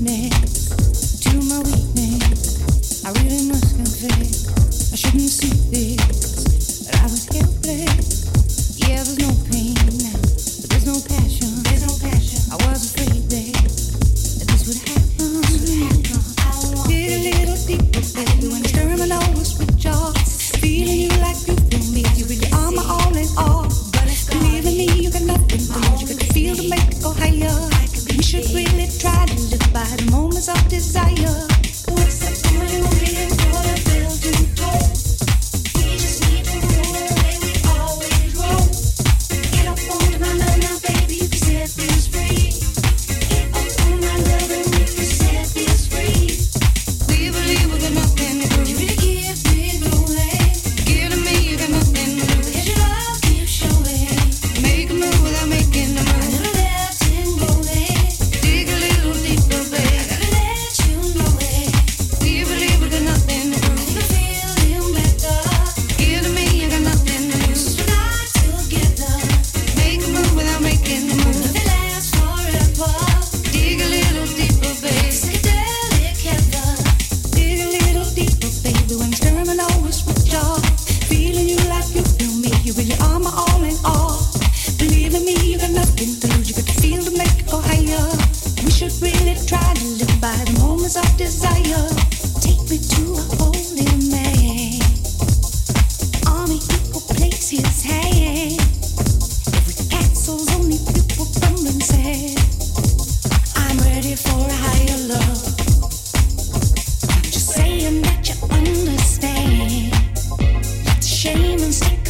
weakness, to my weakness, I really must confess.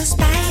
spice.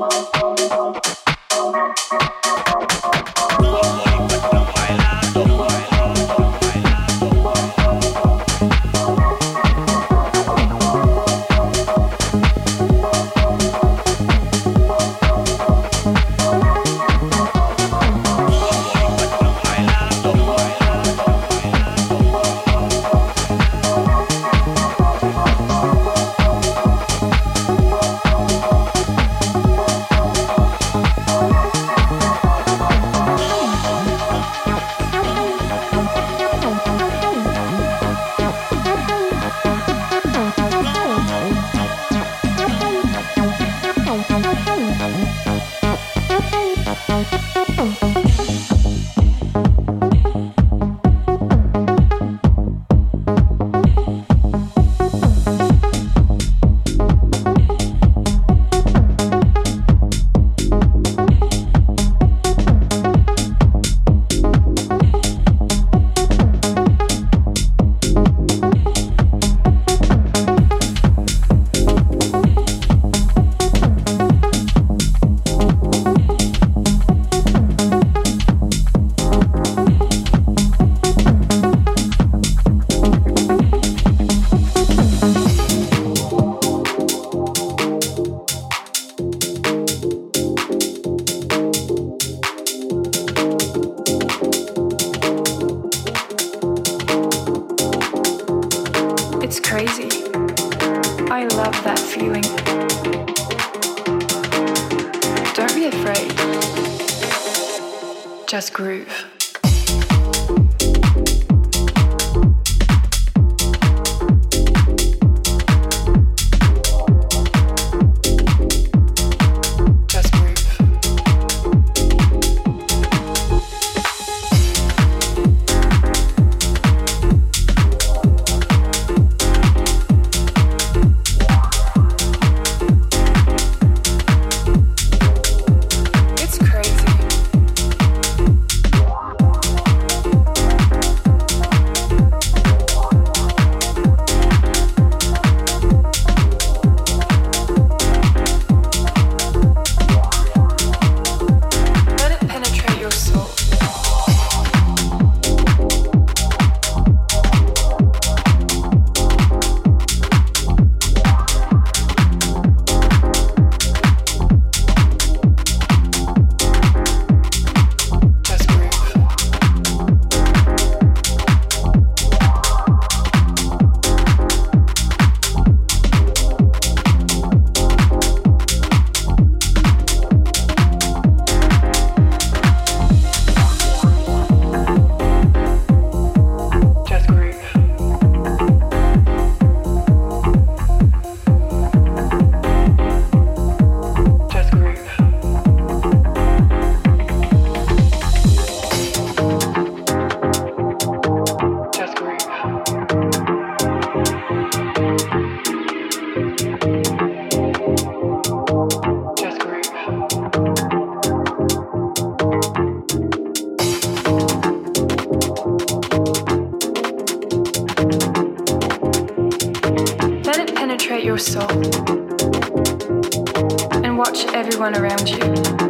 mouth, from the mouth. Watch everyone around you.